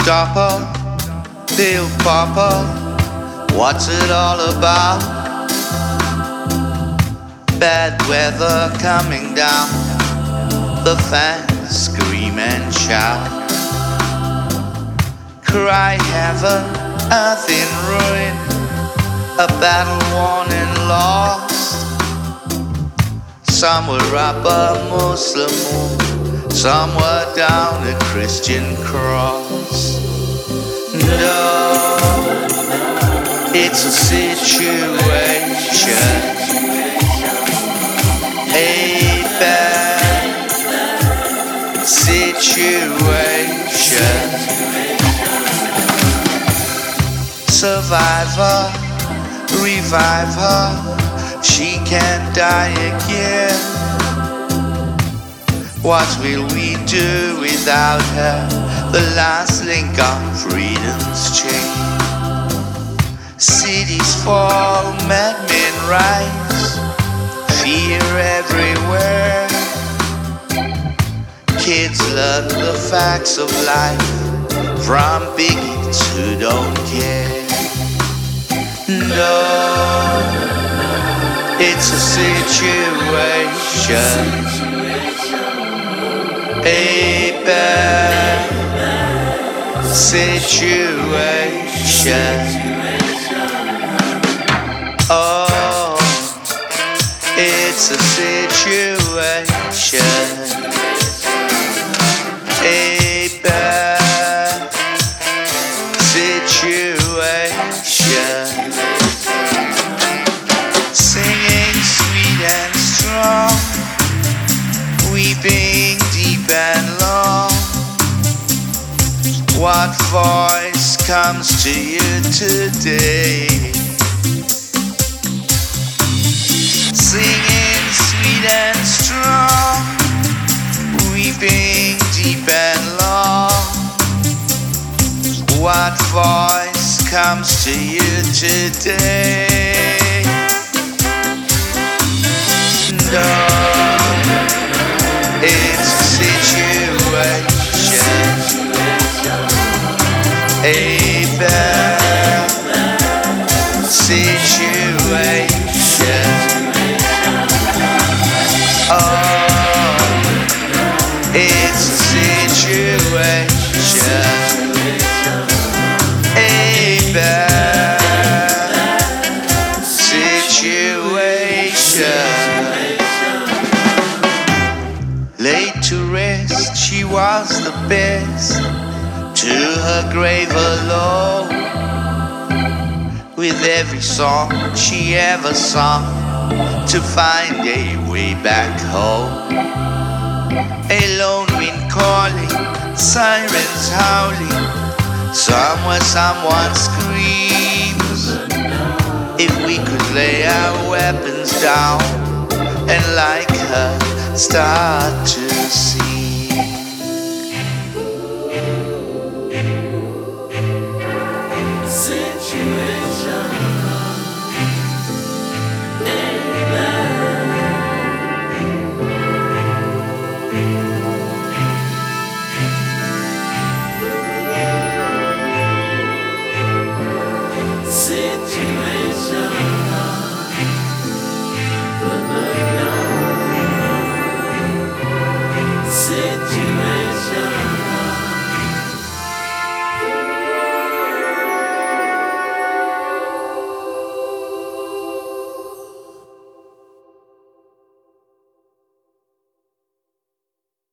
Showstopper, Bill Popper, what's it all about? Bad weather coming down, the fans scream and shout. Cry heaven, earth in ruin, a battle won and lost. Some were up a Muslim some were down a Christian cross. No, it's a situation, a bad situation. Survivor, revive her she can't die again. What will we do without her? The last link on freedom's chain. Cities fall, madmen rise, fear everywhere. Kids learn the facts of life from bigots who don't care. No. It's a situation, a bad situation. Oh, it's a situation, a What voice comes to you today? Singing sweet and strong, weeping deep and long. What voice comes to you today? It's a situation, a bad situation. To rest, she was the best. To her grave alone. With every song she ever sung, to find a way back home. A lone wind calling, sirens howling, somewhere someone screams. If we could lay our weapons down and like her start to.